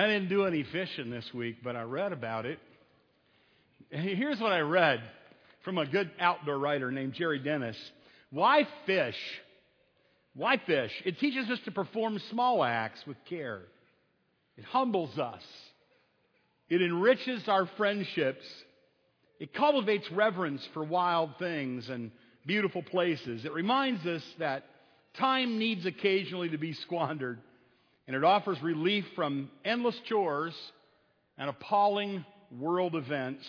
I didn't do any fishing this week, but I read about it. Here's what I read from a good outdoor writer named Jerry Dennis. Why fish? Why fish? It teaches us to perform small acts with care. It humbles us. It enriches our friendships. It cultivates reverence for wild things and beautiful places. It reminds us that time needs occasionally to be squandered and it offers relief from endless chores and appalling world events.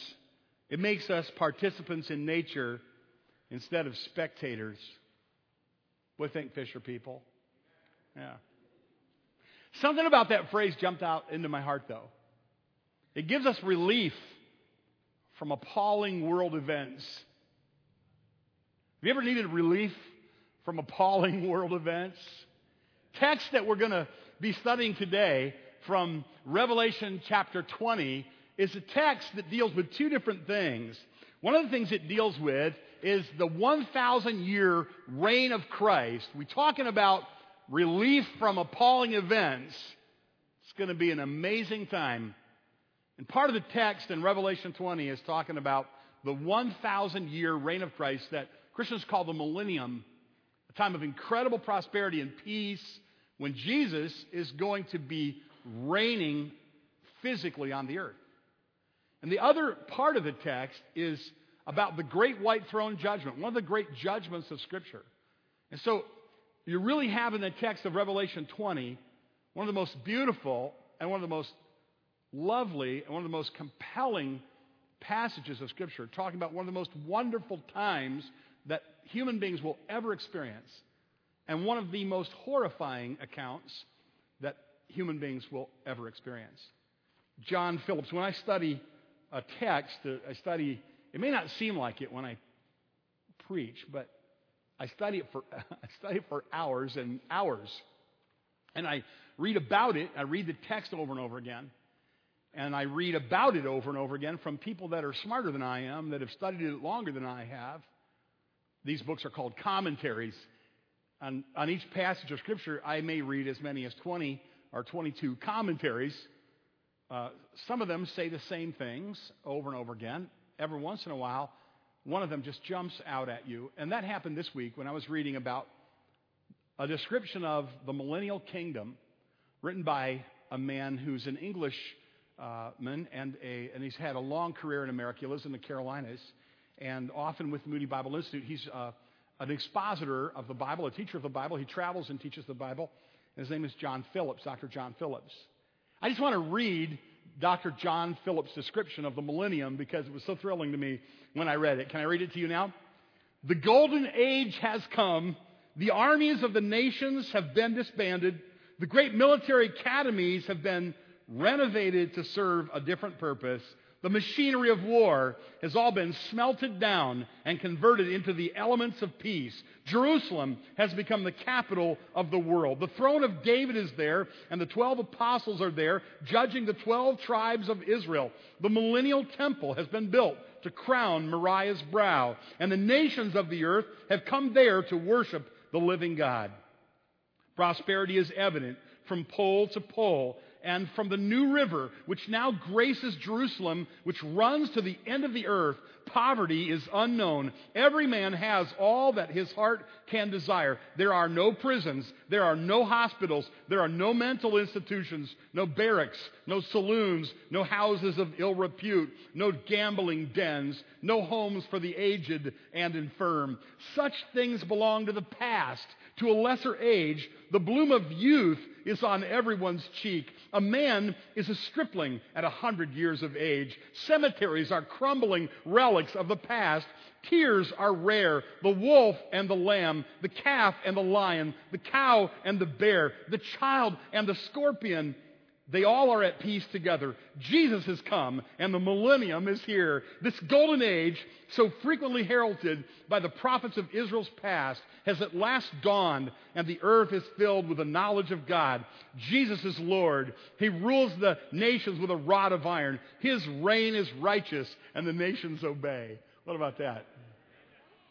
It makes us participants in nature instead of spectators. What think, Fisher people? Yeah. Something about that phrase jumped out into my heart, though. It gives us relief from appalling world events. Have you ever needed relief from appalling world events? Text that we're going to be studying today from Revelation chapter 20 is a text that deals with two different things. One of the things it deals with is the 1,000 year reign of Christ. We're talking about relief from appalling events. It's going to be an amazing time. And part of the text in Revelation 20 is talking about the 1,000 year reign of Christ that Christians call the millennium, a time of incredible prosperity and peace when Jesus is going to be reigning physically on the earth. And the other part of the text is about the great white throne judgment, one of the great judgments of Scripture. And so you really have in the text of Revelation 20 one of the most beautiful and one of the most lovely and one of the most compelling passages of Scripture, talking about one of the most wonderful times that human beings will ever experience and one of the most horrifying accounts that human beings will ever experience. John Phillips, when I study a text, uh, I study, it may not seem like it when I preach, but I study it for, I study it for hours and hours. And I read about it, I read the text over and over again. And I read about it over and over again from people that are smarter than I am, that have studied it longer than I have. These books are called commentaries on, on each passage of Scripture, I may read as many as 20 or 22 commentaries. Uh, some of them say the same things over and over again. Every once in a while, one of them just jumps out at you. And that happened this week when I was reading about a description of the millennial kingdom written by a man who's an Englishman uh, and, and he's had a long career in America. He lives in the Carolinas and often with Moody Bible Institute. He's uh, an expositor of the Bible, a teacher of the Bible. He travels and teaches the Bible. His name is John Phillips, Dr. John Phillips. I just want to read Dr. John Phillips' description of the millennium because it was so thrilling to me when I read it. Can I read it to you now? The golden age has come. The armies of the nations have been disbanded. The great military academies have been renovated to serve a different purpose. The machinery of war has all been smelted down and converted into the elements of peace. Jerusalem has become the capital of the world. The throne of David is there, and the 12 apostles are there, judging the 12 tribes of Israel. The millennial temple has been built to crown Moriah's brow, and the nations of the earth have come there to worship the living God. Prosperity is evident from pole to pole and from the new river, which now graces Jerusalem, which runs to the end of the earth, poverty is unknown. Every man has all that his heart can desire. There are no prisons, there are no hospitals, there are no mental institutions, no barracks, no saloons, no houses of ill repute, no gambling dens, no homes for the aged and infirm. Such things belong to the past. To a lesser age, the bloom of youth is on everyone's cheek. A man is a stripling at a hundred years of age. Cemeteries are crumbling relics of the past. Tears are rare. The wolf and the lamb, the calf and the lion, the cow and the bear, the child and the scorpion they all are at peace together. Jesus has come and the millennium is here. This golden age, so frequently heralded by the prophets of Israel's past, has at last dawned and the earth is filled with the knowledge of God. Jesus is Lord. He rules the nations with a rod of iron. His reign is righteous and the nations obey. What about that?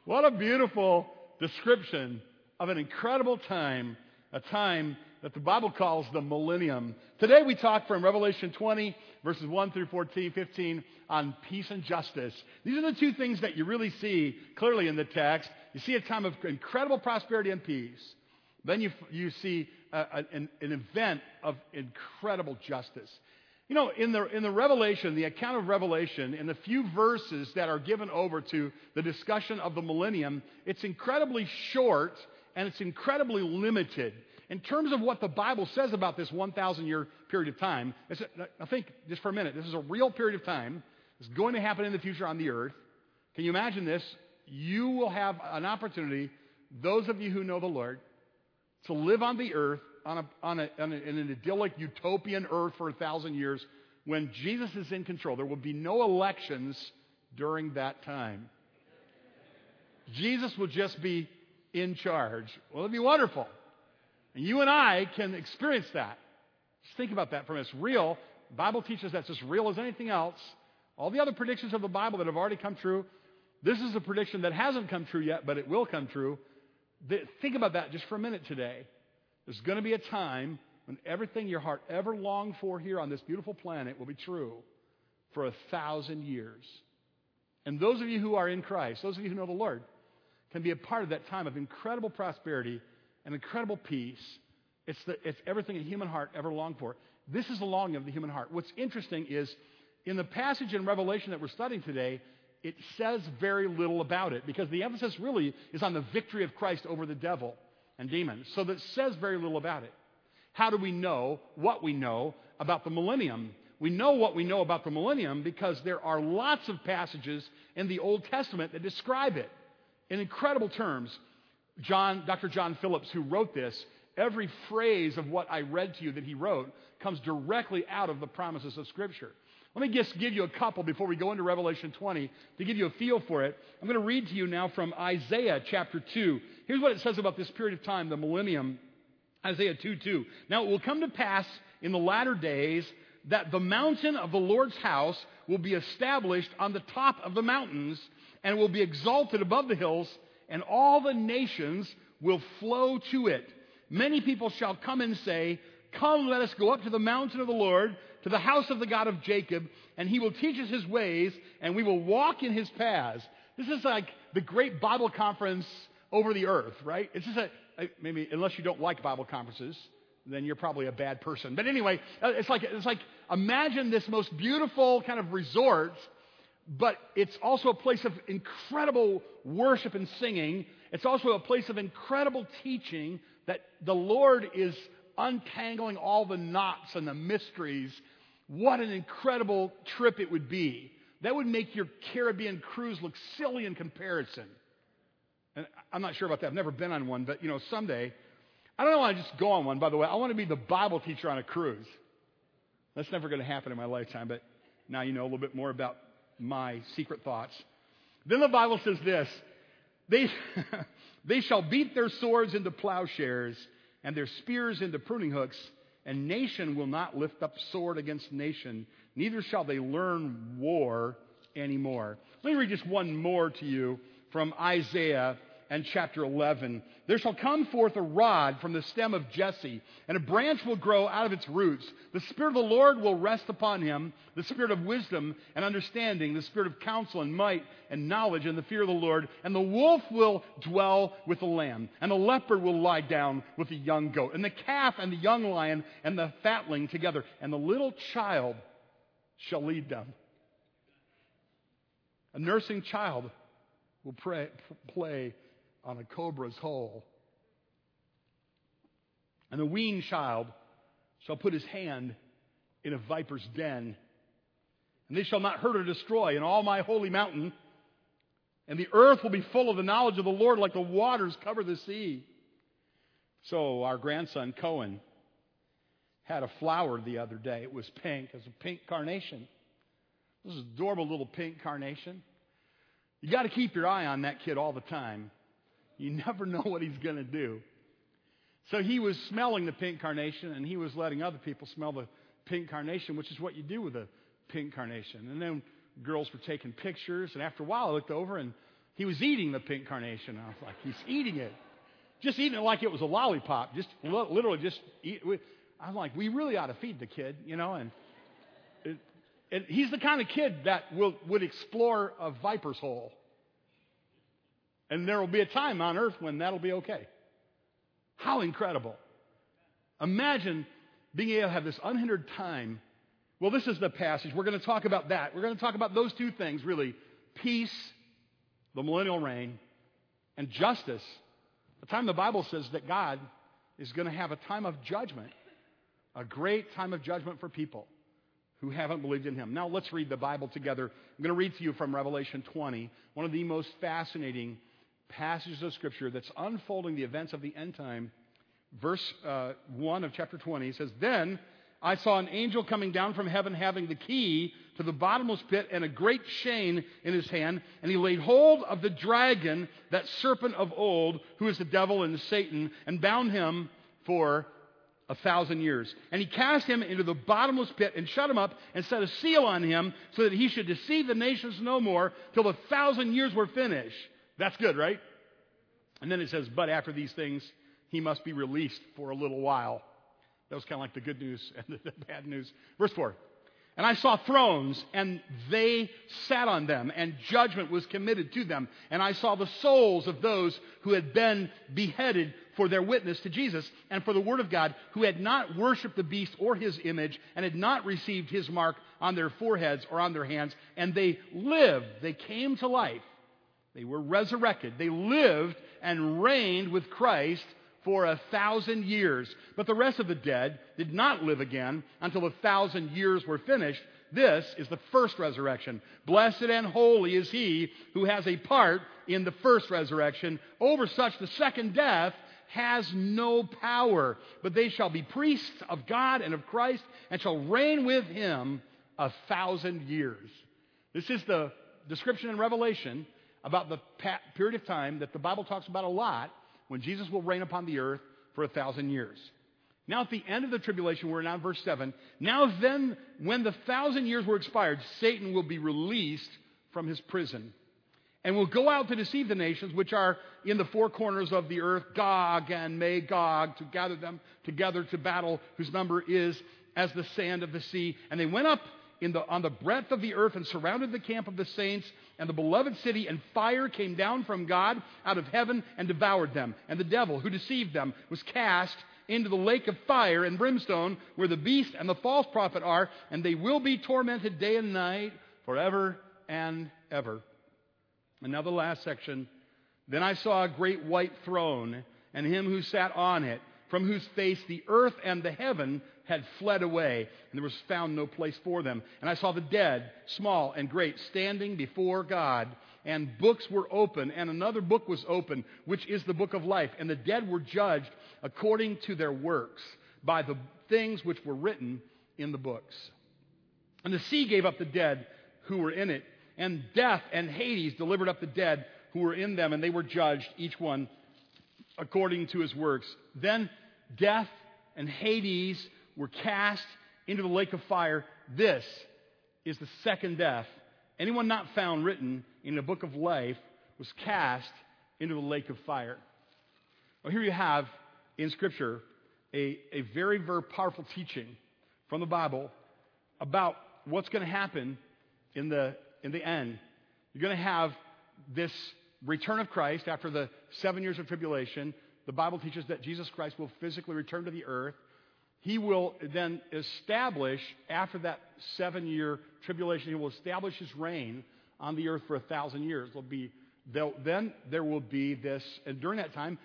What a beautiful description of an incredible time, a time that the Bible calls the millennium. Today we talk from Revelation 20, verses 1 through 14, 15, on peace and justice. These are the two things that you really see clearly in the text. You see a time of incredible prosperity and peace. Then you, you see a, an, an event of incredible justice. You know, in the, in the Revelation, the account of Revelation, in the few verses that are given over to the discussion of the millennium, it's incredibly short and it's incredibly limited. In terms of what the Bible says about this 1,000 year period of time, I think, just for a minute, this is a real period of time. It's going to happen in the future on the earth. Can you imagine this? You will have an opportunity, those of you who know the Lord, to live on the earth on, a, on, a, on a, an idyllic utopian earth for a thousand years when Jesus is in control. There will be no elections during that time. Jesus will just be in charge. Well, it'd be wonderful. And you and I can experience that. Just think about that from it's real. The Bible teaches that's as real as anything else. All the other predictions of the Bible that have already come true, this is a prediction that hasn't come true yet, but it will come true. Think about that just for a minute today. There's going to be a time when everything your heart ever longed for here on this beautiful planet will be true for a thousand years. And those of you who are in Christ, those of you who know the Lord, can be a part of that time of incredible prosperity and incredible peace. It's, the, it's everything a human heart ever longed for. This is the longing of the human heart. What's interesting is in the passage in Revelation that we're studying today, it says very little about it because the emphasis really is on the victory of Christ over the devil and demons. So that says very little about it. How do we know what we know about the millennium? We know what we know about the millennium because there are lots of passages in the Old Testament that describe it in incredible terms. John, Dr. John Phillips, who wrote this, every phrase of what I read to you that he wrote comes directly out of the promises of Scripture. Let me just give you a couple before we go into Revelation 20 to give you a feel for it. I'm going to read to you now from Isaiah chapter 2. Here's what it says about this period of time, the millennium. Isaiah 2 2. Now it will come to pass in the latter days that the mountain of the Lord's house will be established on the top of the mountains and will be exalted above the hills, and all the nations will flow to it. Many people shall come and say, Come, let us go up to the mountain of the Lord to the house of the God of Jacob, and he will teach us his ways, and we will walk in his paths. This is like the great Bible conference over the earth, right? It's just a, maybe, unless you don't like Bible conferences, then you're probably a bad person. But anyway, uh, it's like, it's like imagine this most beautiful kind of resort, but it's also a place of incredible worship and singing. It's also a place of incredible teaching that the Lord is untangling all the knots and the mysteries, what an incredible trip it would be. That would make your Caribbean cruise look silly in comparison. And I'm not sure about that. I've never been on one, but you know, someday, I don't want to just go on one, by the way. I want to be the Bible teacher on a cruise. That's never going to happen in my lifetime, but now you know a little bit more about my secret thoughts. Then the Bible says this they, they shall beat their swords into plowshares and their spears into pruning hooks, and nation will not lift up sword against nation, neither shall they learn war anymore. Let me read just one more to you from Isaiah and chapter 11. There shall come forth a rod from the stem of Jesse, and a branch will grow out of its roots. The Spirit of the Lord will rest upon him, the Spirit of wisdom and understanding, the Spirit of counsel and might and knowledge and the fear of the Lord. And the wolf will dwell with the lamb, and the leopard will lie down with the young goat, and the calf and the young lion and the fatling together, and the little child shall lead them. A nursing child will pray, play on a cobra's hole. And the weaned child shall put his hand in a viper's den. And they shall not hurt or destroy in all my holy mountain. And the earth will be full of the knowledge of the Lord like the waters cover the sea. So our grandson Cohen had a flower the other day. It was pink. It was a pink carnation. This is adorable little pink carnation. You got to keep your eye on that kid all the time. You never know what he's going to do. So he was smelling the pink carnation and he was letting other people smell the pink carnation, which is what you do with a pink carnation. And then girls were taking pictures. And after a while, I looked over and he was eating the pink carnation. I was like, he's eating it. just eating it like it was a lollipop, just literally just eat. I'm like, we really ought to feed the kid, you know, and. It, and he's the kind of kid that will, would explore a viper's hole. And there will be a time on earth when that'll be okay. How incredible. Imagine being able to have this unhindered time. Well, this is the passage. We're going to talk about that. We're going to talk about those two things, really peace, the millennial reign, and justice. The time the Bible says that God is going to have a time of judgment, a great time of judgment for people who haven't believed in him. Now let's read the Bible together. I'm going to read to you from Revelation 20, one of the most fascinating passages of Scripture that's unfolding the events of the end time. Verse uh, 1 of chapter 20 says, Then I saw an angel coming down from heaven having the key to the bottomless pit and a great chain in his hand, and he laid hold of the dragon, that serpent of old, who is the devil and Satan, and bound him for a thousand years. And he cast him into the bottomless pit and shut him up and set a seal on him so that he should deceive the nations no more till the thousand years were finished. That's good, right? And then it says, but after these things, he must be released for a little while. That was kind of like the good news and the bad news. Verse 4. And I saw thrones, and they sat on them, and judgment was committed to them. And I saw the souls of those who had been beheaded for their witness to Jesus and for the Word of God, who had not worshiped the beast or his image, and had not received his mark on their foreheads or on their hands. And they lived, they came to life. They were resurrected. They lived and reigned with Christ for a thousand years. But the rest of the dead did not live again until the thousand years were finished. This is the first resurrection. Blessed and holy is he who has a part in the first resurrection. Over such, the second death has no power, but they shall be priests of God and of Christ and shall reign with him a thousand years. This is the description in Revelation about the period of time that the Bible talks about a lot when Jesus will reign upon the earth for a thousand years. Now, at the end of the tribulation, we're now in verse 7. Now, then, when the thousand years were expired, Satan will be released from his prison and will go out to deceive the nations which are in the four corners of the earth, Gog and Magog, to gather them together to battle, whose number is as the sand of the sea. And they went up the, on the breadth of the earth and surrounded the camp of the saints and the beloved city, and fire came down from God out of heaven and devoured them. And the devil, who deceived them, was cast into the lake of fire and brimstone, where the beast and the false prophet are, and they will be tormented day and night forever and ever. And now the last section. Then I saw a great white throne, and him who sat on it, from whose face the earth and the heaven had fled away, and there was found no place for them. And I saw the dead, small and great, standing before God, and books were open, and another book was open, which is the book of life. And the dead were judged according to their works by the things which were written in the books. And the sea gave up the dead who were in it, and death and Hades delivered up the dead who were in them, and they were judged, each one according to his works. Then death and Hades were cast into the lake of fire. This is the second death. Anyone not found written in the book of life was cast into the lake of fire. Well, here you have in Scripture a, a very, very powerful teaching from the Bible about what's going to happen in the, in the end. You're going to have this return of Christ after the seven years of tribulation. The Bible teaches that Jesus Christ will physically return to the earth he will then establish, after that seven year tribulation, he will establish his reign on the earth for a thousand years. There'll be, then there will be this, and during that time,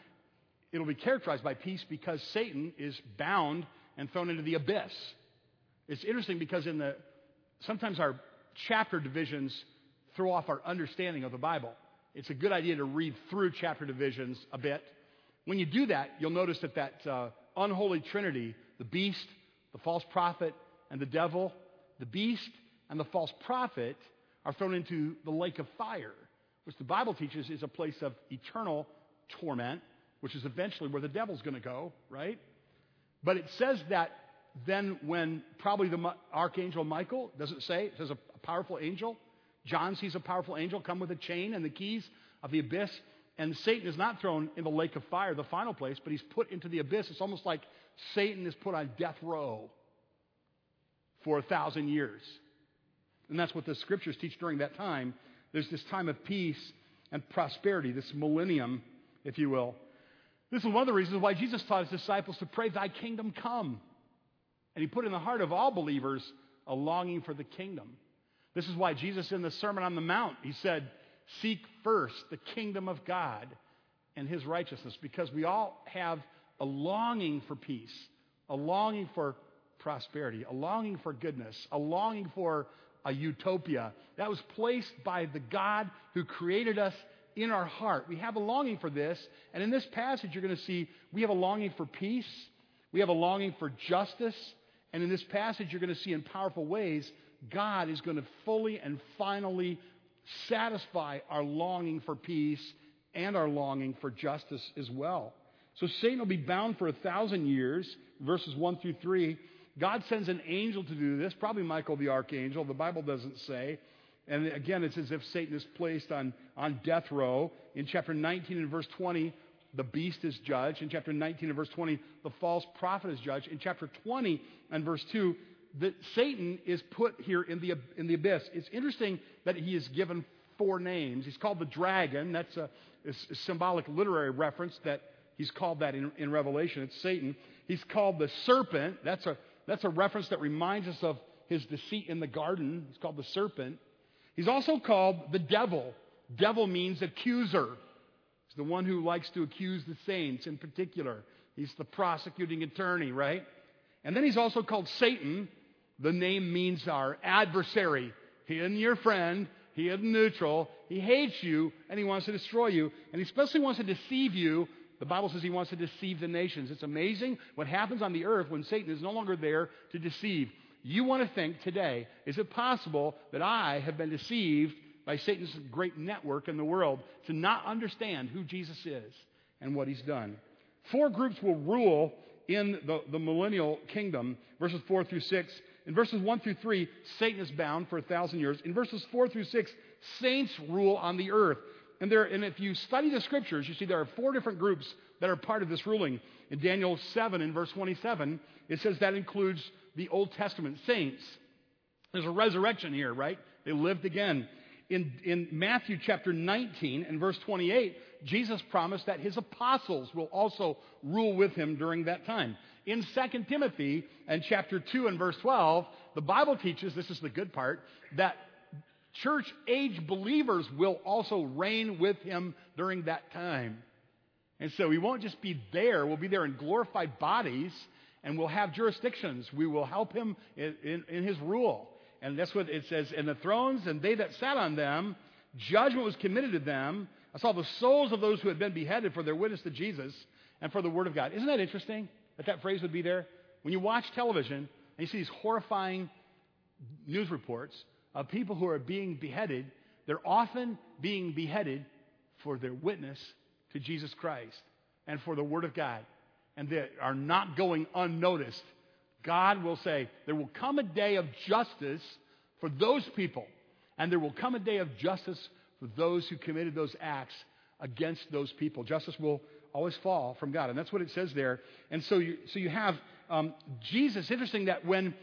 it'll be characterized by peace because Satan is bound and thrown into the abyss. It's interesting because in the sometimes our chapter divisions throw off our understanding of the Bible. It's a good idea to read through chapter divisions a bit. When you do that, you'll notice that that uh, unholy trinity the beast, the false prophet, and the devil. The beast and the false prophet are thrown into the lake of fire, which the Bible teaches is a place of eternal torment, which is eventually where the devil's going to go, right? But it says that then when probably the archangel Michael, does it say? It says a powerful angel. John sees a powerful angel come with a chain and the keys of the abyss And Satan is not thrown in the lake of fire, the final place, but he's put into the abyss. It's almost like Satan is put on death row for a thousand years. And that's what the scriptures teach during that time. There's this time of peace and prosperity, this millennium, if you will. This is one of the reasons why Jesus taught his disciples to pray, Thy kingdom come. And he put in the heart of all believers a longing for the kingdom. This is why Jesus, in the Sermon on the Mount, he said, Seek first the kingdom of God and his righteousness, because we all have a longing for peace, a longing for prosperity, a longing for goodness, a longing for a utopia that was placed by the God who created us in our heart. We have a longing for this, and in this passage, you're going to see we have a longing for peace, we have a longing for justice, and in this passage, you're going to see in powerful ways God is going to fully and finally satisfy our longing for peace and our longing for justice as well. So Satan will be bound for a thousand years, verses 1 through 3. God sends an angel to do this, probably Michael the archangel. The Bible doesn't say. And again, it's as if Satan is placed on, on death row. In chapter 19 and verse 20, the beast is judged. In chapter 19 and verse 20, the false prophet is judged. In chapter 20 and verse 2, that Satan is put here in the, in the abyss. It's interesting that he is given four names. He's called the dragon. That's a, a symbolic literary reference that he's called that in, in Revelation. It's Satan. He's called the serpent. That's a, that's a reference that reminds us of his deceit in the garden. He's called the serpent. He's also called the devil. Devil means accuser. He's the one who likes to accuse the saints in particular. He's the prosecuting attorney, right? And then he's also called Satan. The name means our adversary. He isn't your friend. He isn't neutral. He hates you and he wants to destroy you. And he especially wants to deceive you. The Bible says he wants to deceive the nations. It's amazing what happens on the earth when Satan is no longer there to deceive. You want to think today, is it possible that I have been deceived by Satan's great network in the world to not understand who Jesus is and what he's done? Four groups will rule in the, the millennial kingdom, verses 4 through 6. In verses 1 through 3, Satan is bound for a thousand years. In verses 4 through 6, saints rule on the earth. And, there, and if you study the scriptures, you see there are four different groups that are part of this ruling. In Daniel 7, in verse 27, it says that includes the Old Testament saints. There's a resurrection here, right? They lived again. In, in Matthew chapter 19 and verse 28, Jesus promised that his apostles will also rule with him during that time. In 2 Timothy and chapter 2 and verse 12, the Bible teaches, this is the good part, that church age believers will also reign with him during that time. And so we won't just be there, we'll be there in glorified bodies and we'll have jurisdictions. We will help him in, in, in his rule. And that's what it says. And the thrones and they that sat on them, judgment was committed to them. I saw the souls of those who had been beheaded for their witness to Jesus and for the word of God. Isn't that interesting that that phrase would be there? When you watch television and you see these horrifying news reports of people who are being beheaded, they're often being beheaded for their witness to Jesus Christ and for the Word of God, and they are not going unnoticed. God will say, There will come a day of justice for those people, and there will come a day of justice for those who committed those acts against those people. Justice will always fall from God. And that's what it says there. And so you, so you have um, Jesus. Interesting that when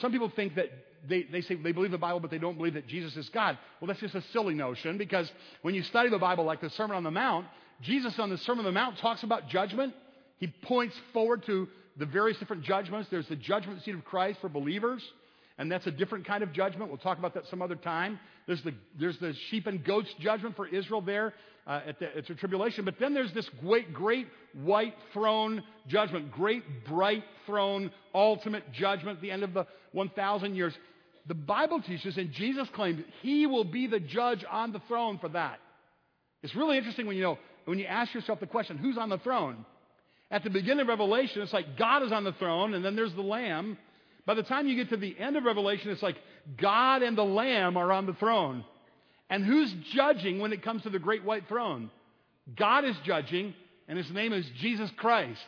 some people think that they, they say they believe the Bible, but they don't believe that Jesus is God. Well, that's just a silly notion because when you study the Bible, like the Sermon on the Mount, Jesus on the Sermon on the Mount talks about judgment. He points forward to the various different judgments. There's the judgment seat of Christ for believers, and that's a different kind of judgment. We'll talk about that some other time. There's the, there's the sheep and goats judgment for Israel there uh, at, the, at the tribulation. But then there's this great, great white throne judgment, great bright throne, ultimate judgment at the end of the 1,000 years. The Bible teaches, and Jesus claims, He will be the judge on the throne for that. It's really interesting when you know when you ask yourself the question, who's on the throne? At the beginning of Revelation, it's like God is on the throne, and then there's the Lamb. By the time you get to the end of Revelation, it's like God and the Lamb are on the throne. And who's judging when it comes to the great white throne? God is judging, and his name is Jesus Christ.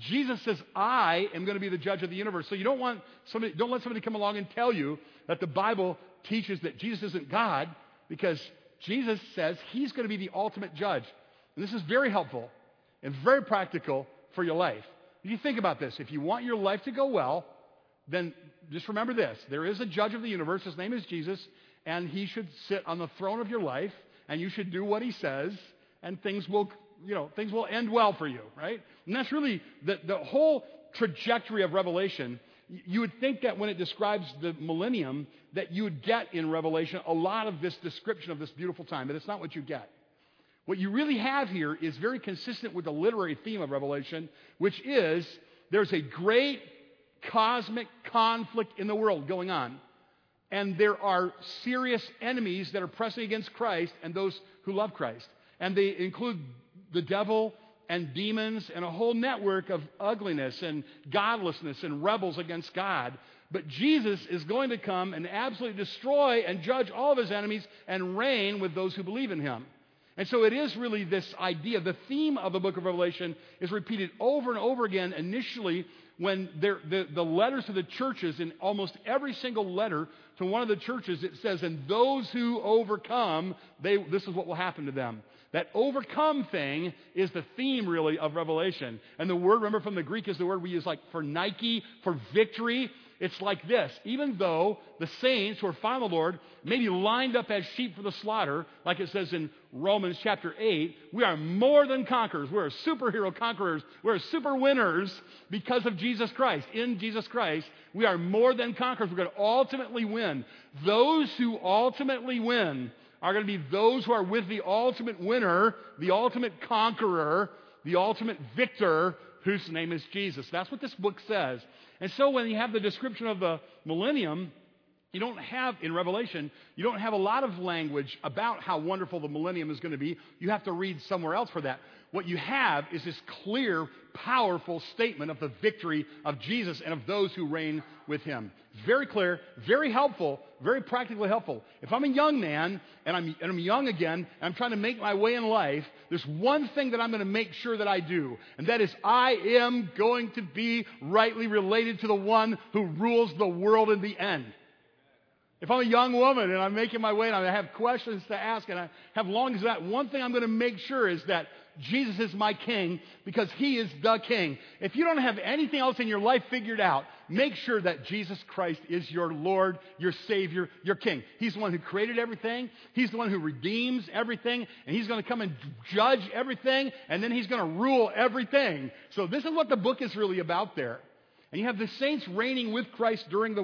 Jesus says, I am going to be the judge of the universe. So you don't want somebody, don't let somebody come along and tell you that the Bible teaches that Jesus isn't God, because Jesus says he's going to be the ultimate judge. And this is very helpful and very practical for your life. If you think about this, if you want your life to go well, then just remember this there is a judge of the universe. His name is Jesus, and he should sit on the throne of your life, and you should do what he says, and things will, you know, things will end well for you, right? And that's really the, the whole trajectory of Revelation. You would think that when it describes the millennium, that you would get in Revelation a lot of this description of this beautiful time, but it's not what you get. What you really have here is very consistent with the literary theme of Revelation, which is there's a great cosmic conflict in the world going on. And there are serious enemies that are pressing against Christ and those who love Christ. And they include the devil and demons and a whole network of ugliness and godlessness and rebels against God. But Jesus is going to come and absolutely destroy and judge all of his enemies and reign with those who believe in him. And so it is really this idea. The theme of the book of Revelation is repeated over and over again initially when the, the letters to the churches, in almost every single letter to one of the churches, it says, And those who overcome, they, this is what will happen to them. That overcome thing is the theme, really, of Revelation. And the word, remember from the Greek, is the word we use like for Nike, for victory. It's like this even though the saints who are following the Lord may be lined up as sheep for the slaughter, like it says in Romans chapter 8, we are more than conquerors. We're superhero conquerors. We're super winners because of Jesus Christ. In Jesus Christ, we are more than conquerors. We're going to ultimately win. Those who ultimately win are going to be those who are with the ultimate winner, the ultimate conqueror, the ultimate victor, whose name is Jesus. That's what this book says. And so when you have the description of the millennium, you don't have, in Revelation, you don't have a lot of language about how wonderful the millennium is going to be. You have to read somewhere else for that. What you have is this clear, powerful statement of the victory of Jesus and of those who reign with him. Very clear, very helpful, very practically helpful. If I'm a young man and I'm, and I'm young again and I'm trying to make my way in life, there's one thing that I'm going to make sure that I do, and that is I am going to be rightly related to the one who rules the world in the end. If I'm a young woman and I'm making my way and I have questions to ask and I have longings that, one thing I'm going to make sure is that Jesus is my king because he is the king. If you don't have anything else in your life figured out, make sure that Jesus Christ is your Lord, your Savior, your King. He's the one who created everything. He's the one who redeems everything. And He's going to come and judge everything. And then He's going to rule everything. So this is what the book is really about there. And you have the saints reigning with Christ during the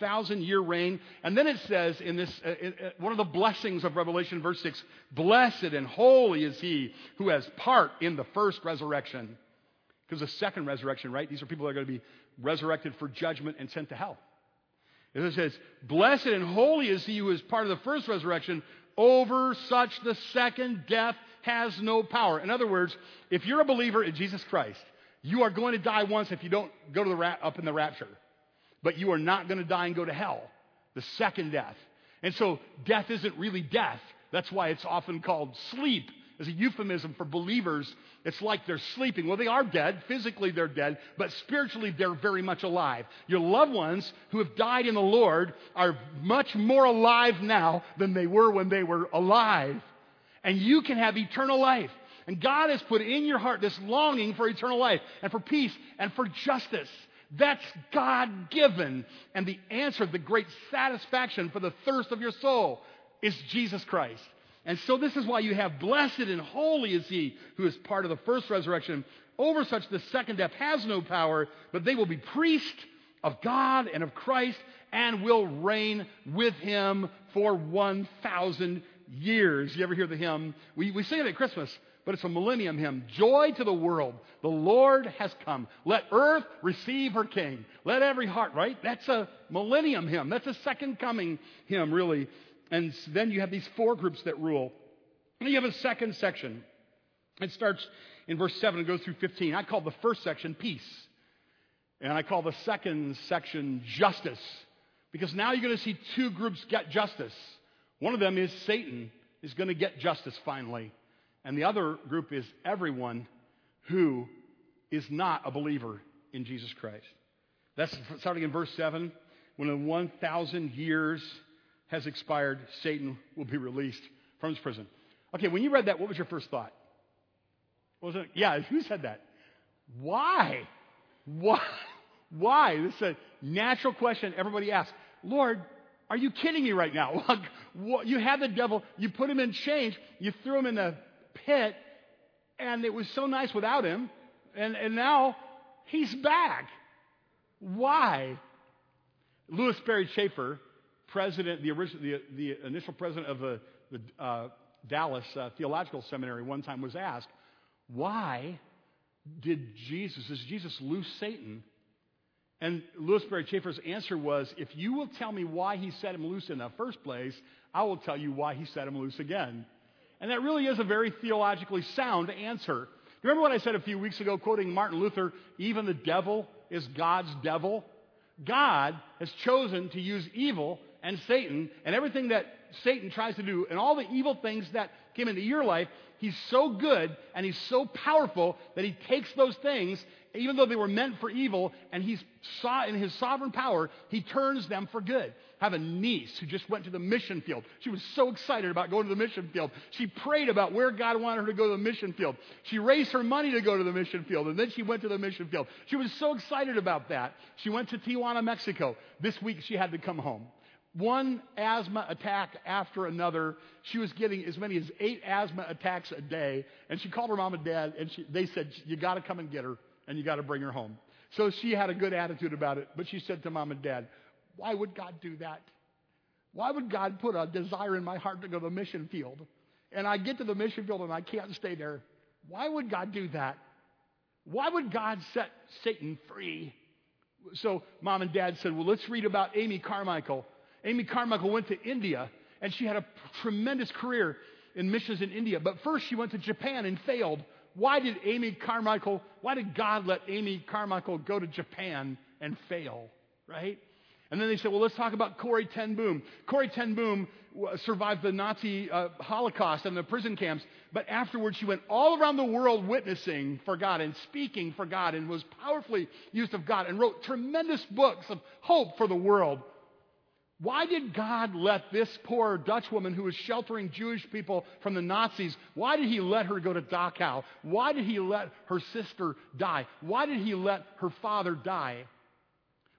1,000 year reign. And then it says in this, uh, uh, one of the blessings of Revelation, verse 6 Blessed and holy is he who has part in the first resurrection. Because the second resurrection, right? These are people that are going to be resurrected for judgment and sent to hell. And it says, Blessed and holy is he who is part of the first resurrection. Over such the second death has no power. In other words, if you're a believer in Jesus Christ, you are going to die once if you don't go to the ra- up in the rapture. But you are not going to die and go to hell, the second death. And so death isn't really death. That's why it's often called sleep as a euphemism for believers. It's like they're sleeping. Well, they are dead. Physically, they're dead, but spiritually, they're very much alive. Your loved ones who have died in the Lord are much more alive now than they were when they were alive. And you can have eternal life. And God has put in your heart this longing for eternal life and for peace and for justice. That's God given. And the answer, the great satisfaction for the thirst of your soul is Jesus Christ. And so this is why you have blessed and holy is he who is part of the first resurrection. Over such the second death has no power, but they will be priests of God and of Christ and will reign with him for 1,000 years. You ever hear the hymn? We, we sing it at Christmas but it's a millennium hymn. Joy to the world. The Lord has come. Let earth receive her king. Let every heart, right? That's a millennium hymn. That's a second coming hymn, really. And then you have these four groups that rule. And you have a second section. It starts in verse 7 and goes through 15. I call the first section peace. And I call the second section justice. Because now you're going to see two groups get justice. One of them is Satan is going to get justice finally. And the other group is everyone who is not a believer in Jesus Christ. That's starting in verse 7. When the 1,000 years has expired, Satan will be released from his prison. Okay, when you read that, what was your first thought? Was it? Yeah, who said that? Why? Why? Why? This is a natural question everybody asks. Lord, are you kidding me right now? you had the devil, you put him in chains, you threw him in the pit, and it was so nice without him, and, and now he's back. Why? Lewis Sperry Chafer, president, the, original, the, the initial president of the, the uh, Dallas uh, Theological Seminary, one time was asked, why did Jesus, does Jesus loose Satan? And Lewis Sperry Chafer's answer was, if you will tell me why he set him loose in the first place, I will tell you why he set him loose again. And that really is a very theologically sound answer. Do you Remember what I said a few weeks ago, quoting Martin Luther, even the devil is God's devil? God has chosen to use evil and Satan and everything that Satan tries to do and all the evil things that came into your life, he's so good and he's so powerful that he takes those things, even though they were meant for evil, and he's saw in his sovereign power, he turns them for good. Have a niece who just went to the mission field. She was so excited about going to the mission field. She prayed about where God wanted her to go to the mission field. She raised her money to go to the mission field, and then she went to the mission field. She was so excited about that. She went to Tijuana, Mexico. This week she had to come home one asthma attack after another. She was getting as many as eight asthma attacks a day. And she called her mom and dad, and she, they said, You got to come and get her, and you got to bring her home. So she had a good attitude about it. But she said to mom and dad, Why would God do that? Why would God put a desire in my heart to go to the mission field? And I get to the mission field and I can't stay there. Why would God do that? Why would God set Satan free? So mom and dad said, Well, let's read about Amy Carmichael. Amy Carmichael went to India, and she had a tremendous career in missions in India. But first, she went to Japan and failed. Why did Amy Carmichael, why did God let Amy Carmichael go to Japan and fail, right? And then they said, well, let's talk about Corrie Ten Boom. Corrie Ten Boom survived the Nazi uh, Holocaust and the prison camps, but afterwards she went all around the world witnessing for God and speaking for God and was powerfully used of God and wrote tremendous books of hope for the world. Why did God let this poor Dutch woman who was sheltering Jewish people from the Nazis, why did he let her go to Dachau? Why did he let her sister die? Why did he let her father die?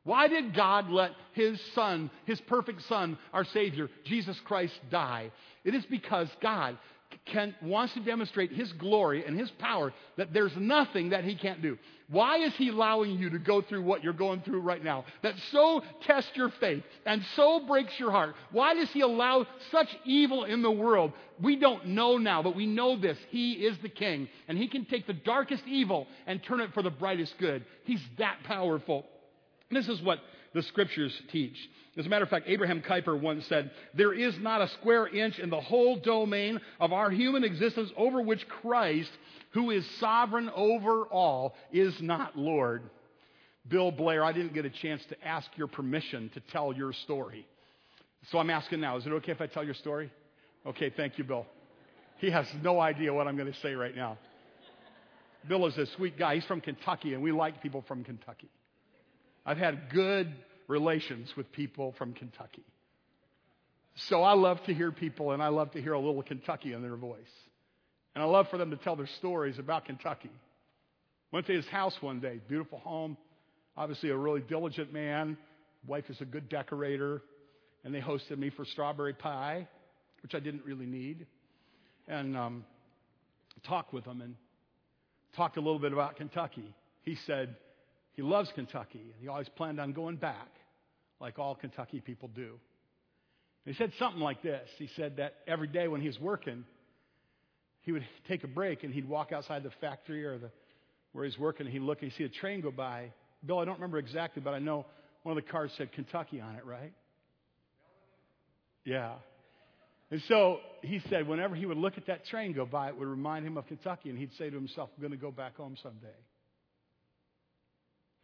Why did God let his son, his perfect son, our Savior, Jesus Christ, die? It is because God can, wants to demonstrate his glory and his power that there's nothing that he can't do. Why is he allowing you to go through what you're going through right now that so tests your faith and so breaks your heart? Why does he allow such evil in the world? We don't know now, but we know this. He is the king, and he can take the darkest evil and turn it for the brightest good. He's that powerful. This is what the scriptures teach. As a matter of fact, Abraham Kuyper once said, There is not a square inch in the whole domain of our human existence over which Christ, who is sovereign over all, is not Lord. Bill Blair, I didn't get a chance to ask your permission to tell your story. So I'm asking now, is it okay if I tell your story? Okay, thank you, Bill. He has no idea what I'm going to say right now. Bill is a sweet guy. He's from Kentucky, and we like people from Kentucky. I've had good relations with people from Kentucky. So I love to hear people, and I love to hear a little Kentucky in their voice. And I love for them to tell their stories about Kentucky. Went to his house one day, beautiful home, obviously a really diligent man. Wife is a good decorator, and they hosted me for strawberry pie, which I didn't really need, and um, talked with him and talked a little bit about Kentucky. He said, he loves Kentucky, and he always planned on going back, like all Kentucky people do. And he said something like this He said that every day when he was working, he would take a break and he'd walk outside the factory or the, where he's working, and he'd look and he'd see a train go by. Bill, I don't remember exactly, but I know one of the cars said Kentucky on it, right? Yeah. And so he said whenever he would look at that train go by, it would remind him of Kentucky, and he'd say to himself, I'm going to go back home someday.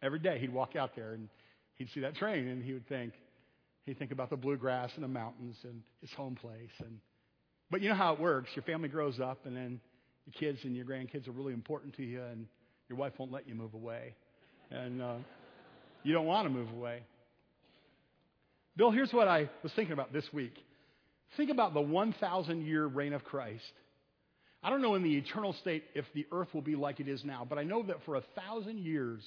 Every day he'd walk out there and he'd see that train and he would think, he'd think about the bluegrass and the mountains and his home place. And, but you know how it works. Your family grows up and then your kids and your grandkids are really important to you and your wife won't let you move away. And uh, you don't want to move away. Bill, here's what I was thinking about this week. Think about the 1,000 year reign of Christ. I don't know in the eternal state if the earth will be like it is now, but I know that for a thousand years,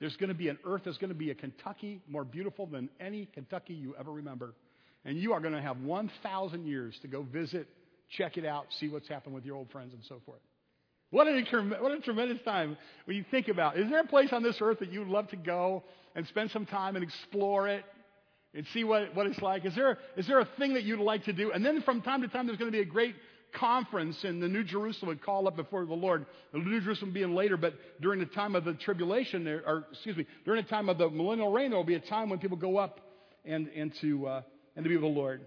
there's going to be an earth that's going to be a Kentucky more beautiful than any Kentucky you ever remember. And you are going to have 1,000 years to go visit, check it out, see what's happened with your old friends and so forth. What a, what a tremendous time when you think about is there a place on this earth that you would love to go and spend some time and explore it and see what, what it's like? Is there, is there a thing that you'd like to do? And then from time to time, there's going to be a great conference in the New Jerusalem would call up before the Lord. The New Jerusalem being later, but during the time of the tribulation, there, or excuse me, during the time of the millennial reign, there will be a time when people go up and, and, to, uh, and to be with the Lord.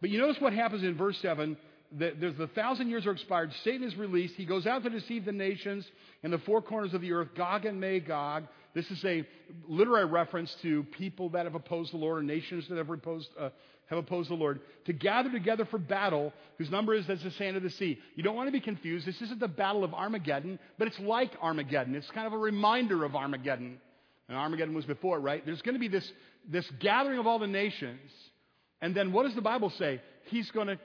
But you notice what happens in verse 7 That there's the thousand years are expired. Satan is released. He goes out to deceive the nations in the four corners of the earth, Gog and Magog. This is a literary reference to people that have opposed the Lord or nations that have opposed, uh, have opposed the Lord, to gather together for battle, whose number is as the sand of the sea. You don't want to be confused. This isn't the battle of Armageddon, but it's like Armageddon. It's kind of a reminder of Armageddon. And Armageddon was before, right? There's going to be this, this gathering of all the nations. And then what does the Bible say? He's going to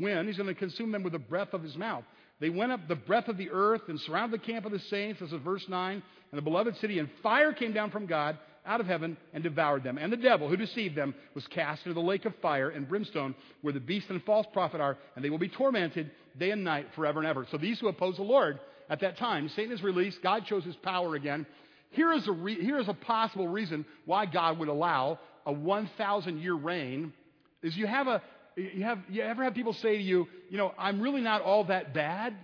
win. he's going to consume them with the breath of his mouth. They went up the breath of the earth and surrounded the camp of the saints, this is verse 9, and the beloved city, and fire came down from God out of heaven and devoured them. And the devil who deceived them was cast into the lake of fire and brimstone, where the beast and false prophet are, and they will be tormented day and night forever and ever. So these who oppose the Lord at that time, Satan is released, God shows his power again. Here is a, re- here is a possible reason why God would allow a 1,000 year reign is you have a, you, have, you ever have people say to you, you know, I'm really not all that bad.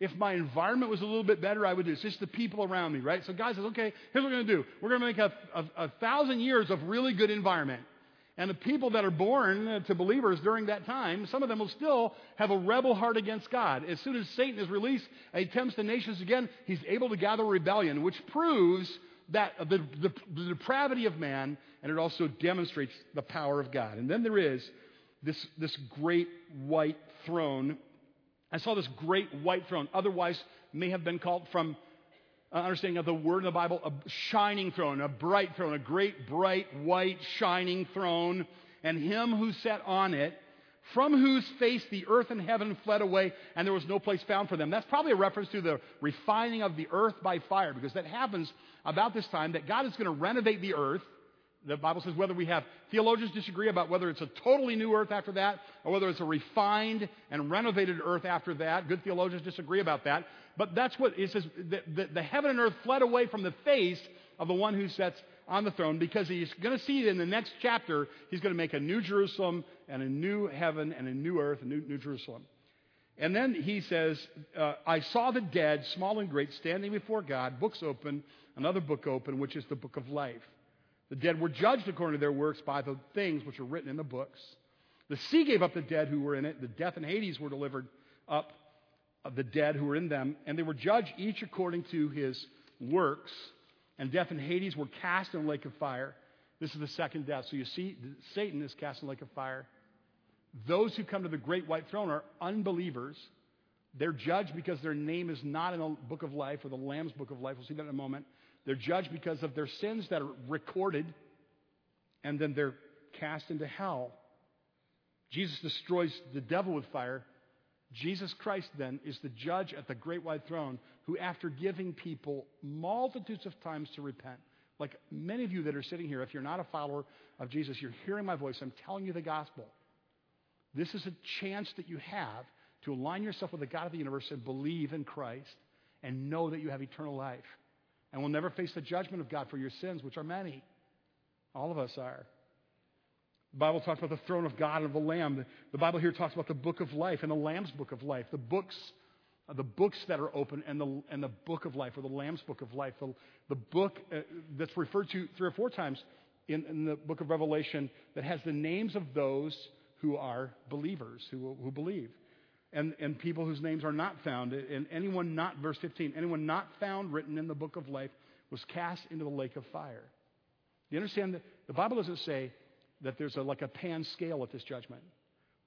If my environment was a little bit better, I would do. It's just the people around me, right? So God says, okay, here's what we're going to do. We're going to make a, a, a thousand years of really good environment. And the people that are born uh, to believers during that time, some of them will still have a rebel heart against God. As soon as Satan is released and tempts the nations again, he's able to gather rebellion, which proves that uh, the, the, the depravity of man, and it also demonstrates the power of God. And then there is this, this great white throne. I saw this great white throne, otherwise may have been called from uh, understanding of the word in the Bible, a shining throne, a bright throne, a great, bright, white, shining throne, and him who sat on it, from whose face the earth and heaven fled away, and there was no place found for them. That's probably a reference to the refining of the earth by fire, because that happens about this time that God is going to renovate the earth the Bible says whether we have theologians disagree about whether it's a totally new earth after that or whether it's a refined and renovated earth after that. Good theologians disagree about that. But that's what it says. The, the, the heaven and earth fled away from the face of the one who sits on the throne because he's going to see in the next chapter, he's going to make a new Jerusalem and a new heaven and a new earth, a new, new Jerusalem. And then he says, uh, I saw the dead, small and great, standing before God, books open, another book open, which is the book of life. The dead were judged according to their works by the things which are written in the books. The sea gave up the dead who were in it. The death and Hades were delivered up of the dead who were in them. And they were judged each according to his works. And death and Hades were cast in a lake of fire. This is the second death. So you see, Satan is cast in a lake of fire. Those who come to the great white throne are unbelievers. They're judged because their name is not in the book of life or the Lamb's book of life. We'll see that in a moment. They're judged because of their sins that are recorded, and then they're cast into hell. Jesus destroys the devil with fire. Jesus Christ, then, is the judge at the great white throne who, after giving people multitudes of times to repent, like many of you that are sitting here, if you're not a follower of Jesus, you're hearing my voice, I'm telling you the gospel. This is a chance that you have to align yourself with the God of the universe and believe in Christ and know that you have eternal life and will never face the judgment of God for your sins, which are many. All of us are. The Bible talks about the throne of God and of the Lamb. The Bible here talks about the book of life and the Lamb's book of life. The books, the books that are open and the, and the book of life or the Lamb's book of life. The, the book uh, that's referred to three or four times in, in, the book of Revelation that has the names of those who are believers, who, who believe and, and people whose names are not found. And anyone not, verse 15, anyone not found written in the book of life was cast into the lake of fire. You understand that the Bible doesn't say that there's a, like a pan scale at this judgment.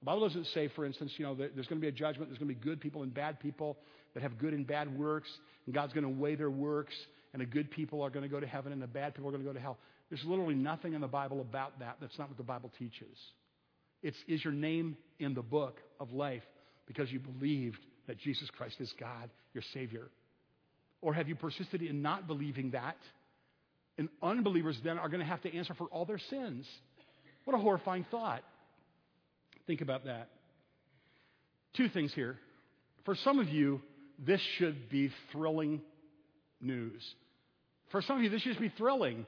The Bible doesn't say, for instance, you know, that there's going to be a judgment, there's going to be good people and bad people that have good and bad works, and God's going to weigh their works, and the good people are going to go to heaven, and the bad people are going to go to hell. There's literally nothing in the Bible about that. That's not what the Bible teaches. It's, is your name in the book of life because you believed that Jesus Christ is God, your Savior? Or have you persisted in not believing that? And unbelievers then are going to have to answer for all their sins. What a horrifying thought. Think about that. Two things here. For some of you, this should be thrilling news. For some of you, this should be thrilling.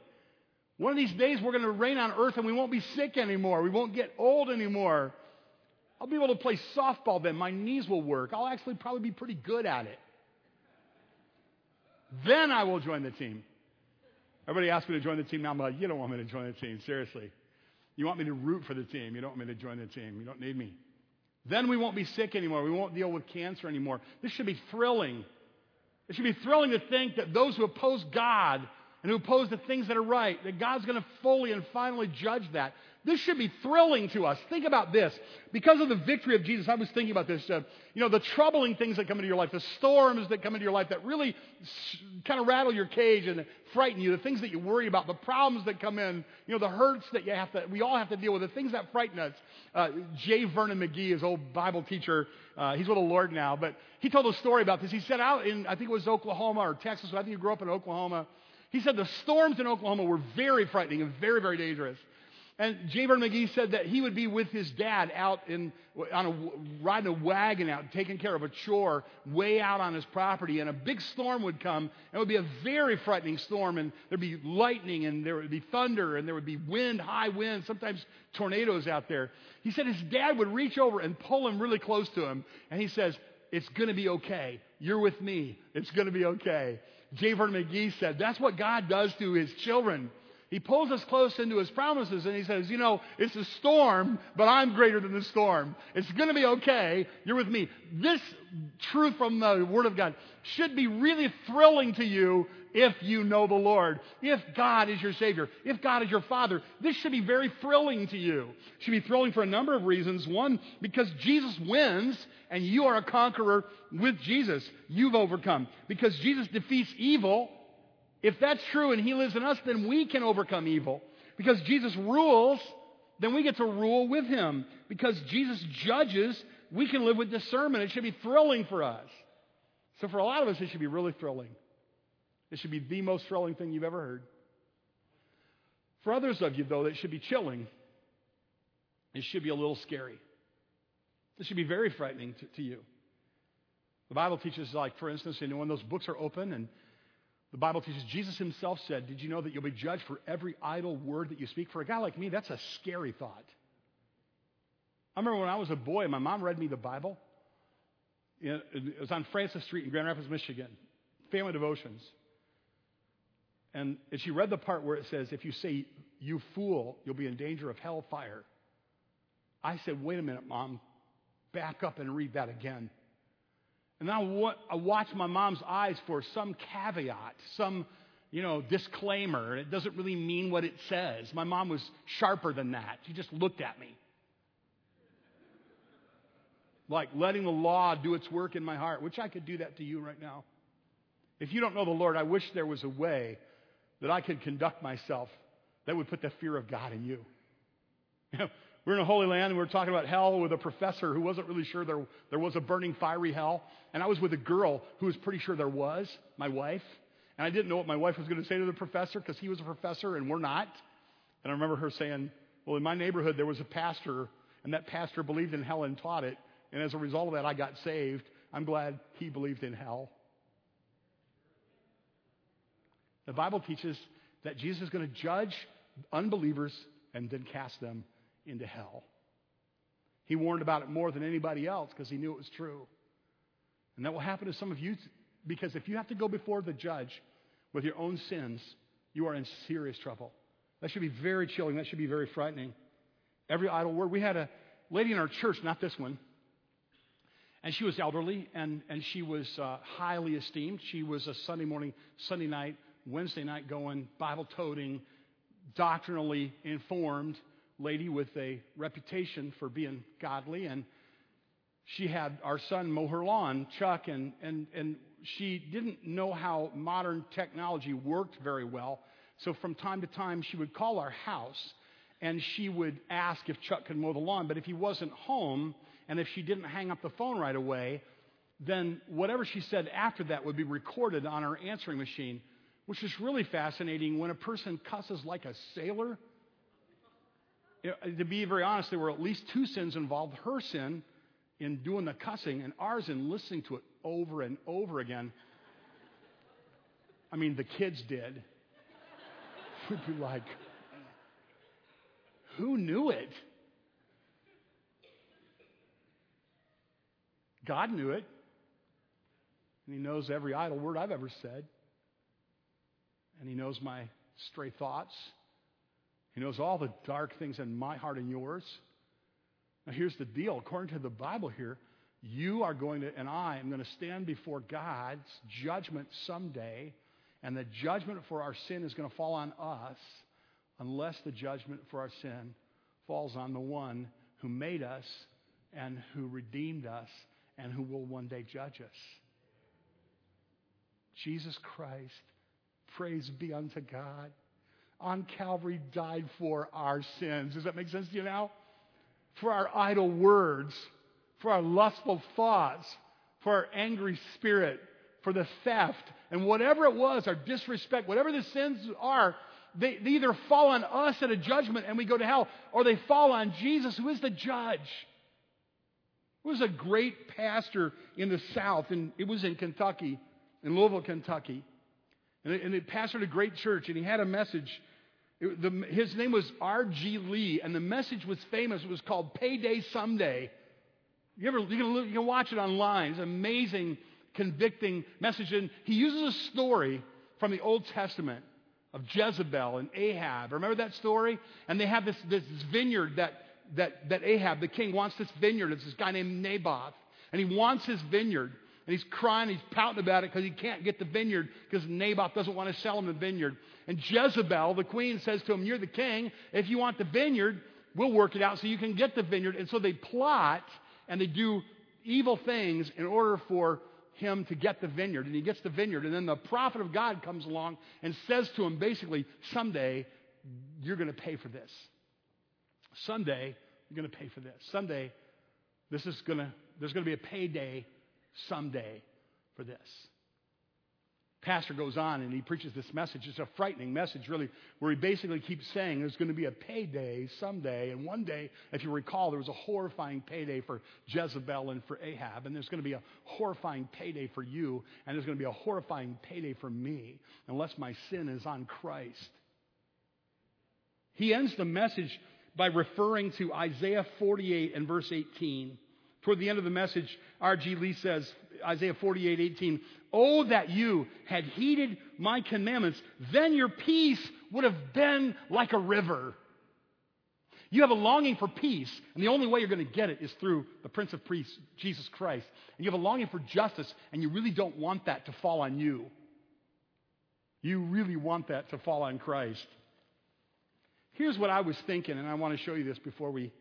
One of these days, we're going to reign on earth and we won't be sick anymore. We won't get old anymore. I'll be able to play softball then. My knees will work. I'll actually probably be pretty good at it. Then I will join the team. Everybody asks me to join the team now. I'm like, you don't want me to join the team. Seriously. You want me to root for the team. You don't want me to join the team. You don't need me. Then we won't be sick anymore. We won't deal with cancer anymore. This should be thrilling. It should be thrilling to think that those who oppose God and who oppose the things that are right, that God's going to fully and finally judge that. This should be thrilling to us. Think about this. Because of the victory of Jesus, I was thinking about this. Uh, you know, the troubling things that come into your life, the storms that come into your life that really kind of rattle your cage and frighten you, the things that you worry about, the problems that come in, you know, the hurts that you have to, we all have to deal with, the things that frighten us. Uh, J. Vernon McGee, his old Bible teacher, uh, he's with the Lord now, but he told a story about this. He said out in, I think it was Oklahoma or Texas, I think he grew up in Oklahoma. He said the storms in Oklahoma were very frightening and very, very dangerous. And J. Vernon McGee said that he would be with his dad out in, on a, riding a wagon out, taking care of a chore way out on his property, and a big storm would come. And it would be a very frightening storm, and there'd be lightning, and there would be thunder, and there would be wind, high wind, sometimes tornadoes out there. He said his dad would reach over and pull him really close to him, and he says, It's going to be okay. You're with me. It's going to be okay. J. Vernon McGee said, That's what God does to his children. He pulls us close into his promises and he says, You know, it's a storm, but I'm greater than the storm. It's going to be okay. You're with me. This truth from the Word of God should be really thrilling to you if you know the Lord, if God is your Savior, if God is your Father. This should be very thrilling to you. It should be thrilling for a number of reasons. One, because Jesus wins and you are a conqueror with Jesus. You've overcome. Because Jesus defeats evil if that's true and He lives in us, then we can overcome evil. Because Jesus rules, then we get to rule with Him. Because Jesus judges, we can live with discernment. It should be thrilling for us. So for a lot of us, it should be really thrilling. It should be the most thrilling thing you've ever heard. For others of you, though, it should be chilling. It should be a little scary. It should be very frightening to, to you. The Bible teaches, like, for instance, you know, when those books are open and the Bible teaches, Jesus himself said, Did you know that you'll be judged for every idle word that you speak? For a guy like me, that's a scary thought. I remember when I was a boy, my mom read me the Bible. It was on Francis Street in Grand Rapids, Michigan, family devotions. And she read the part where it says, If you say, You fool, you'll be in danger of hellfire. I said, Wait a minute, mom, back up and read that again. And then I watched my mom's eyes for some caveat, some, you know, disclaimer. It doesn't really mean what it says. My mom was sharper than that. She just looked at me. Like letting the law do its work in my heart, which I could do that to you right now. If you don't know the Lord, I wish there was a way that I could conduct myself that would put the fear of God in you. You know, we're in a holy land and we're talking about hell with a professor who wasn't really sure there, there was a burning fiery hell. And I was with a girl who was pretty sure there was, my wife. And I didn't know what my wife was going to say to the professor because he was a professor and we're not. And I remember her saying, Well, in my neighborhood there was a pastor, and that pastor believed in hell and taught it. And as a result of that, I got saved. I'm glad he believed in hell. The Bible teaches that Jesus is going to judge unbelievers and then cast them into hell. He warned about it more than anybody else because he knew it was true. And that will happen to some of you because if you have to go before the judge with your own sins, you are in serious trouble. That should be very chilling. That should be very frightening. Every idle word. We had a lady in our church, not this one, and she was elderly and, and she was uh, highly esteemed. She was a Sunday morning, Sunday night, Wednesday night going, Bible toting, doctrinally informed lady with a reputation for being godly, and she had our son mow her lawn, Chuck, and, and, and she didn't know how modern technology worked very well. So from time to time, she would call our house and she would ask if Chuck could mow the lawn. But if he wasn't home, and if she didn't hang up the phone right away, then whatever she said after that would be recorded on our answering machine, which is really fascinating when a person cusses like a sailor. To be very honest, there were at least two sins involved her sin in doing the cussing, and ours in listening to it over and over again. I mean, the kids did. We'd be like, who knew it? God knew it. And He knows every idle word I've ever said. And He knows my stray thoughts. He knows all the dark things in my heart and yours. Now, here's the deal. According to the Bible here, you are going to, and I am going to stand before God's judgment someday, and the judgment for our sin is going to fall on us unless the judgment for our sin falls on the one who made us and who redeemed us and who will one day judge us. Jesus Christ, praise be unto God, on Calvary died for our sins. Does that make sense to you now? For our idle words, for our lustful thoughts, for our angry spirit, for the theft, and whatever it was, our disrespect, whatever the sins are, they, they either fall on us at a judgment and we go to hell, or they fall on Jesus, who is the judge. There was a great pastor in the South, and it was in Kentucky, in Louisville, Kentucky. And, and he pastored a great church, and he had a message. It, the, his name was R.G. Lee, and the message was famous. It was called Payday Someday. You, ever, you, can, you can watch it online. It's an amazing, convicting message. And he uses a story from the Old Testament of Jezebel and Ahab. Remember that story? And they have this, this vineyard that that, that Ahab, the king, wants this vineyard. It's this guy named Naboth. And he wants his vineyard. And he's crying, he's pouting about it because he can't get the vineyard because Naboth doesn't want to sell him the vineyard. And Jezebel, the queen, says to him, You're the king. If you want the vineyard, we'll work it out so you can get the vineyard. And so they plot and they do evil things in order for him to get the vineyard. And he gets the vineyard. And then the prophet of God comes along and says to him, basically, Someday you're going to pay for this. Someday, you're going to pay for this. Someday, this is going to, there's going to be a payday someday for this. Pastor goes on and he preaches this message. It's a frightening message, really, where he basically keeps saying there's going to be a payday someday. And one day, if you recall, there was a horrifying payday for Jezebel and for Ahab. And there's going to be a horrifying payday for you. And there's going to be a horrifying payday for me, unless my sin is on Christ. He ends the message by referring to Isaiah 48 and verse 18. Toward the end of the message, R.G. Lee says, Isaiah 48, 18, Oh, that you had heeded my commandments, then your peace would have been like a river. You have a longing for peace, and the only way you're going to get it is through the Prince of Peace, Jesus Christ. And you have a longing for justice, and you really don't want that to fall on you. You really want that to fall on Christ. Here's what I was thinking, and I want to show you this before we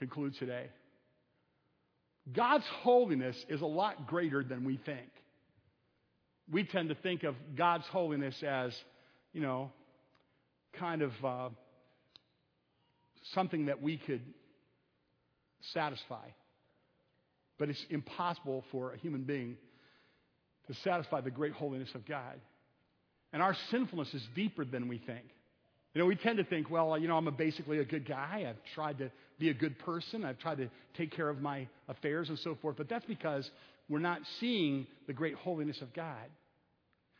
conclude today. God's holiness is a lot greater than we think. We tend to think of God's holiness as, you know, kind of uh, something that we could satisfy. But it's impossible for a human being to satisfy the great holiness of God. And our sinfulness is deeper than we think. You know, we tend to think, well, you know, I'm a basically a good guy. I've tried to be a good person. I've tried to take care of my affairs and so forth. But that's because we're not seeing the great holiness of God.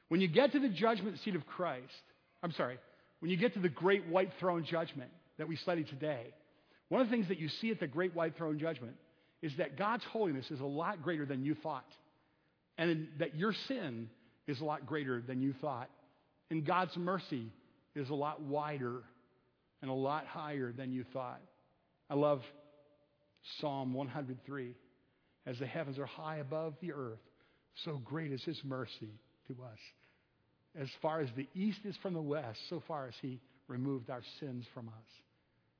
When you get to the judgment seat of Christ, I'm sorry, when you get to the great white throne judgment that we study today, one of the things that you see at the great white throne judgment is that God's holiness is a lot greater than you thought. And that your sin is a lot greater than you thought. And God's mercy is a lot wider and a lot higher than you thought. I love Psalm 103. As the heavens are high above the earth, so great is his mercy to us. As far as the east is from the west, so far as he removed our sins from us.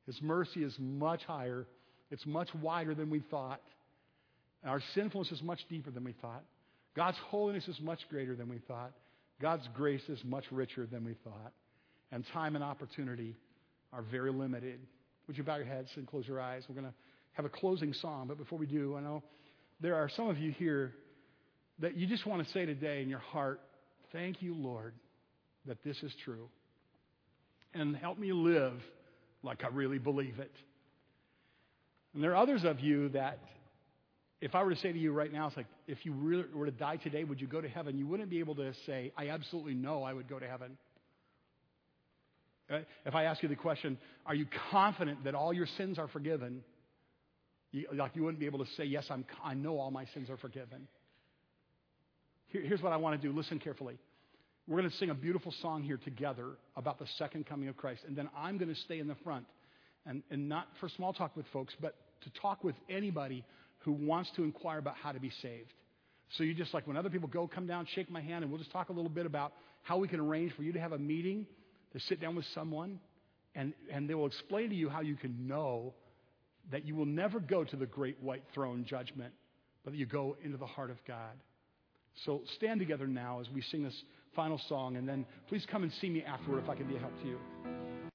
His mercy is much higher, it's much wider than we thought. Our sinfulness is much deeper than we thought. God's holiness is much greater than we thought. God's grace is much richer than we thought and time and opportunity are very limited. Would you bow your heads and close your eyes? We're going to have a closing song, but before we do, I know there are some of you here that you just want to say today in your heart, Thank you, Lord, that this is true. And help me live like I really believe it. And there are others of you that, if I were to say to you right now, it's like, if you were to die today, would you go to heaven? You wouldn't be able to say, I absolutely know I would go to heaven. If I ask you the question, are you confident that all your sins are forgiven? You, like you wouldn't be able to say, yes, I'm, I know all my sins are forgiven. Here, here's what I want to do. Listen carefully. We're going to sing a beautiful song here together about the second coming of Christ. And then I'm going to stay in the front. And, and not for small talk with folks, but to talk with anybody who wants to inquire about how to be saved. So you just like when other people go, come down, shake my hand, and we'll just talk a little bit about how we can arrange for you to have a meeting, to sit down with someone, and, and they will explain to you how you can know that you will never go to the great white throne judgment, but that you go into the heart of God. So stand together now as we sing this final song, and then please come and see me afterward if I can be a help to you.